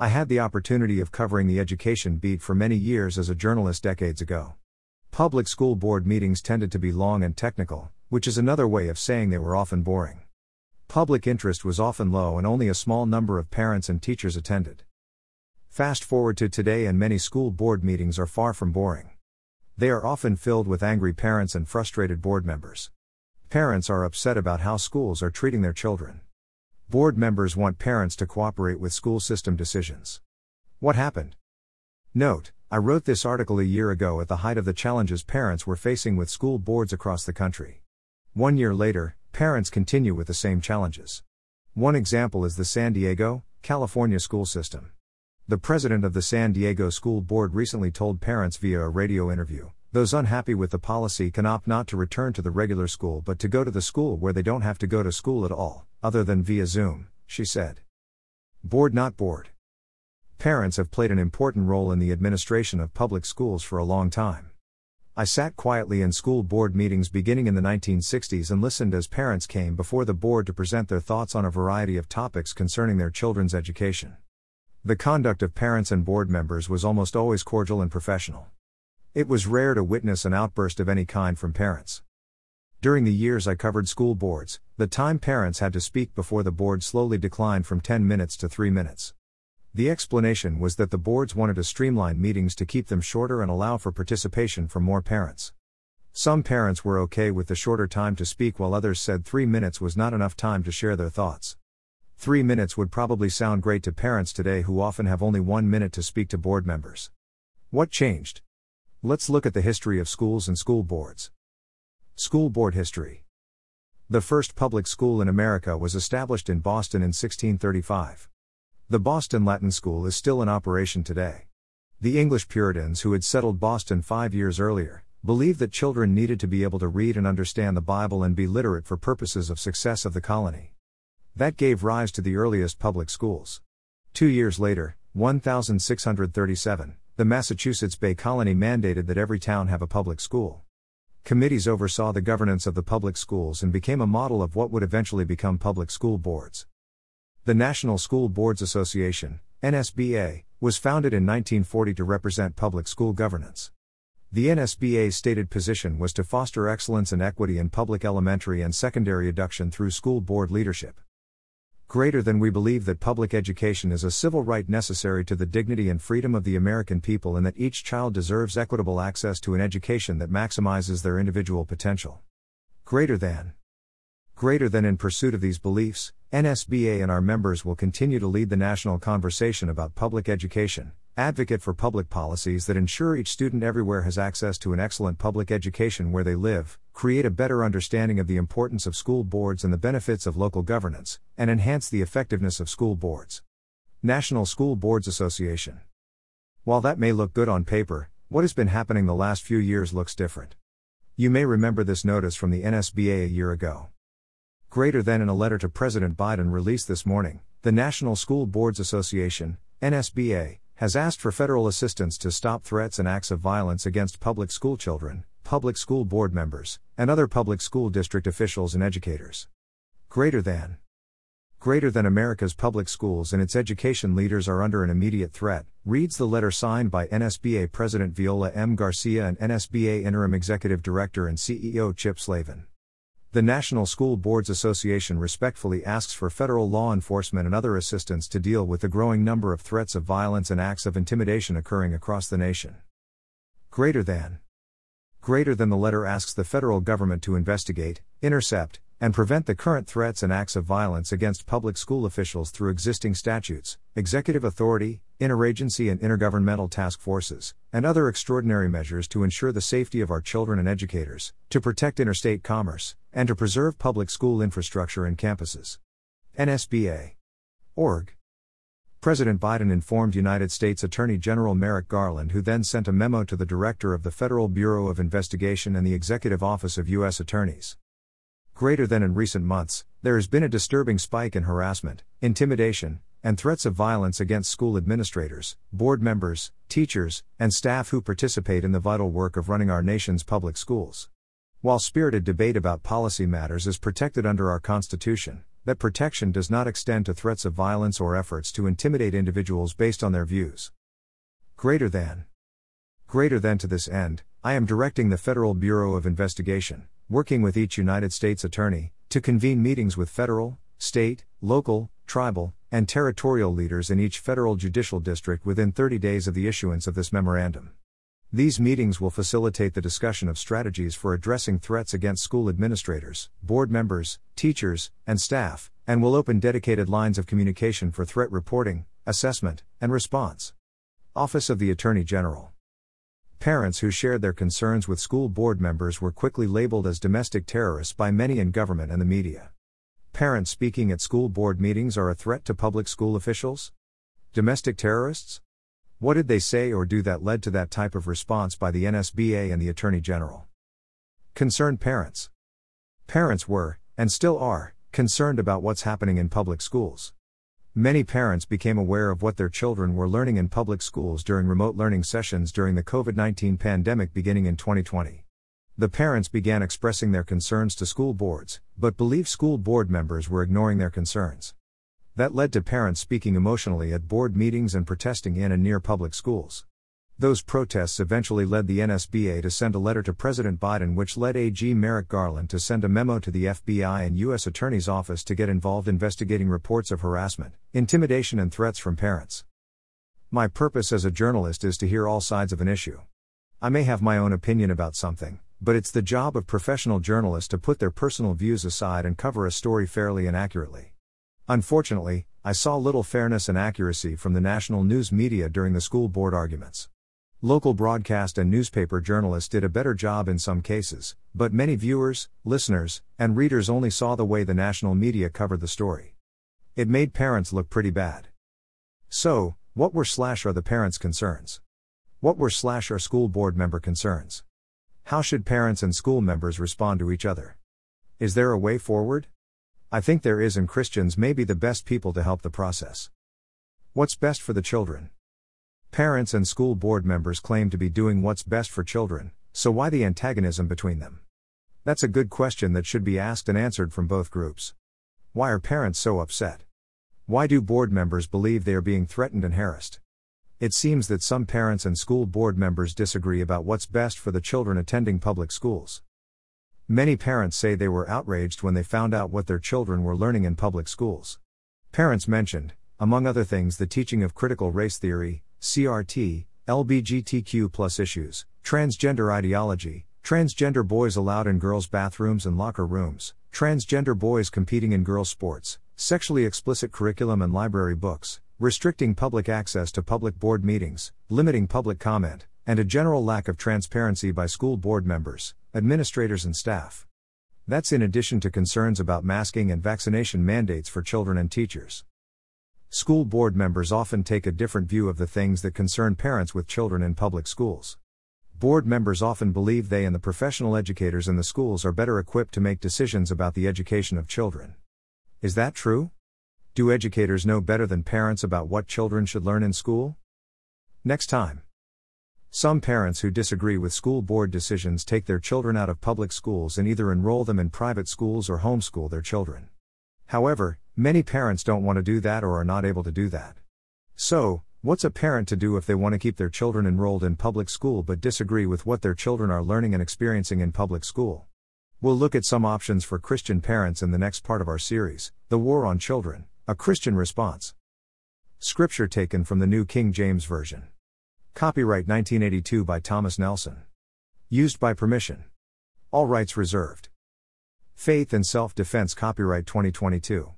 I had the opportunity of covering the education beat for many years as a journalist decades ago. Public school board meetings tended to be long and technical, which is another way of saying they were often boring. Public interest was often low and only a small number of parents and teachers attended. Fast forward to today, and many school board meetings are far from boring. They are often filled with angry parents and frustrated board members. Parents are upset about how schools are treating their children. Board members want parents to cooperate with school system decisions. What happened? Note, I wrote this article a year ago at the height of the challenges parents were facing with school boards across the country. One year later, parents continue with the same challenges. One example is the San Diego, California school system. The president of the San Diego School Board recently told parents via a radio interview those unhappy with the policy can opt not to return to the regular school but to go to the school where they don't have to go to school at all, other than via Zoom, she said. Board not bored. Parents have played an important role in the administration of public schools for a long time. I sat quietly in school board meetings beginning in the 1960s and listened as parents came before the board to present their thoughts on a variety of topics concerning their children's education. The conduct of parents and board members was almost always cordial and professional. It was rare to witness an outburst of any kind from parents. During the years I covered school boards, the time parents had to speak before the board slowly declined from 10 minutes to 3 minutes. The explanation was that the boards wanted to streamline meetings to keep them shorter and allow for participation from more parents. Some parents were okay with the shorter time to speak, while others said three minutes was not enough time to share their thoughts. Three minutes would probably sound great to parents today who often have only one minute to speak to board members. What changed? Let's look at the history of schools and school boards. School Board History The first public school in America was established in Boston in 1635. The Boston Latin School is still in operation today. The English Puritans who had settled Boston five years earlier believed that children needed to be able to read and understand the Bible and be literate for purposes of success of the colony. That gave rise to the earliest public schools. Two years later, 1637, the Massachusetts Bay Colony mandated that every town have a public school. Committees oversaw the governance of the public schools and became a model of what would eventually become public school boards. The National School Boards Association, NSBA, was founded in 1940 to represent public school governance. The NSBA's stated position was to foster excellence and equity in public elementary and secondary education through school board leadership. Greater than we believe that public education is a civil right necessary to the dignity and freedom of the American people and that each child deserves equitable access to an education that maximizes their individual potential. Greater than. Greater than in pursuit of these beliefs, NSBA and our members will continue to lead the national conversation about public education, advocate for public policies that ensure each student everywhere has access to an excellent public education where they live, create a better understanding of the importance of school boards and the benefits of local governance, and enhance the effectiveness of school boards. National School Boards Association. While that may look good on paper, what has been happening the last few years looks different. You may remember this notice from the NSBA a year ago. Greater than in a letter to President Biden released this morning, the National School Boards Association, NSBA, has asked for federal assistance to stop threats and acts of violence against public school children, public school board members, and other public school district officials and educators. Greater than. Greater than America's public schools and its education leaders are under an immediate threat, reads the letter signed by NSBA President Viola M. Garcia and NSBA Interim Executive Director and CEO Chip Slaven. The National School Boards Association respectfully asks for federal law enforcement and other assistance to deal with the growing number of threats of violence and acts of intimidation occurring across the nation. Greater than. Greater than the letter asks the federal government to investigate, intercept, and prevent the current threats and acts of violence against public school officials through existing statutes, executive authority, interagency and intergovernmental task forces, and other extraordinary measures to ensure the safety of our children and educators, to protect interstate commerce, and to preserve public school infrastructure and campuses. NSBA. Org. President Biden informed United States Attorney General Merrick Garland, who then sent a memo to the Director of the Federal Bureau of Investigation and the Executive Office of U.S. Attorneys. Greater than in recent months, there has been a disturbing spike in harassment, intimidation, and threats of violence against school administrators, board members, teachers, and staff who participate in the vital work of running our nation's public schools. While spirited debate about policy matters is protected under our Constitution, that protection does not extend to threats of violence or efforts to intimidate individuals based on their views. Greater than. Greater than to this end, I am directing the Federal Bureau of Investigation, working with each United States attorney, to convene meetings with federal, state, local, tribal, and territorial leaders in each federal judicial district within 30 days of the issuance of this memorandum. These meetings will facilitate the discussion of strategies for addressing threats against school administrators, board members, teachers, and staff, and will open dedicated lines of communication for threat reporting, assessment, and response. Office of the Attorney General. Parents who shared their concerns with school board members were quickly labeled as domestic terrorists by many in government and the media. Parents speaking at school board meetings are a threat to public school officials? Domestic terrorists? What did they say or do that led to that type of response by the NSBA and the Attorney General? Concerned parents. Parents were, and still are, concerned about what's happening in public schools. Many parents became aware of what their children were learning in public schools during remote learning sessions during the COVID 19 pandemic beginning in 2020. The parents began expressing their concerns to school boards, but believed school board members were ignoring their concerns. That led to parents speaking emotionally at board meetings and protesting in and near public schools. Those protests eventually led the NSBA to send a letter to President Biden, which led AG Merrick Garland to send a memo to the FBI and U.S. Attorney's Office to get involved investigating reports of harassment, intimidation, and threats from parents. My purpose as a journalist is to hear all sides of an issue. I may have my own opinion about something, but it's the job of professional journalists to put their personal views aside and cover a story fairly and accurately. Unfortunately, I saw little fairness and accuracy from the national news media during the school board arguments. Local broadcast and newspaper journalists did a better job in some cases, but many viewers, listeners, and readers only saw the way the national media covered the story. It made parents look pretty bad. So, what were slash are the parents' concerns? What were slash are school board member concerns? How should parents and school members respond to each other? Is there a way forward? I think there is, and Christians may be the best people to help the process. What's best for the children? Parents and school board members claim to be doing what's best for children, so why the antagonism between them? That's a good question that should be asked and answered from both groups. Why are parents so upset? Why do board members believe they are being threatened and harassed? It seems that some parents and school board members disagree about what's best for the children attending public schools. Many parents say they were outraged when they found out what their children were learning in public schools. Parents mentioned, among other things, the teaching of critical race theory, CRT, LBGTQ issues, transgender ideology, transgender boys allowed in girls' bathrooms and locker rooms, transgender boys competing in girls' sports, sexually explicit curriculum and library books, restricting public access to public board meetings, limiting public comment, and a general lack of transparency by school board members, administrators, and staff. That's in addition to concerns about masking and vaccination mandates for children and teachers. School board members often take a different view of the things that concern parents with children in public schools. Board members often believe they and the professional educators in the schools are better equipped to make decisions about the education of children. Is that true? Do educators know better than parents about what children should learn in school? Next time. Some parents who disagree with school board decisions take their children out of public schools and either enroll them in private schools or homeschool their children. However, Many parents don't want to do that or are not able to do that. So, what's a parent to do if they want to keep their children enrolled in public school but disagree with what their children are learning and experiencing in public school? We'll look at some options for Christian parents in the next part of our series The War on Children, a Christian Response. Scripture taken from the New King James Version. Copyright 1982 by Thomas Nelson. Used by permission. All rights reserved. Faith and Self Defense Copyright 2022.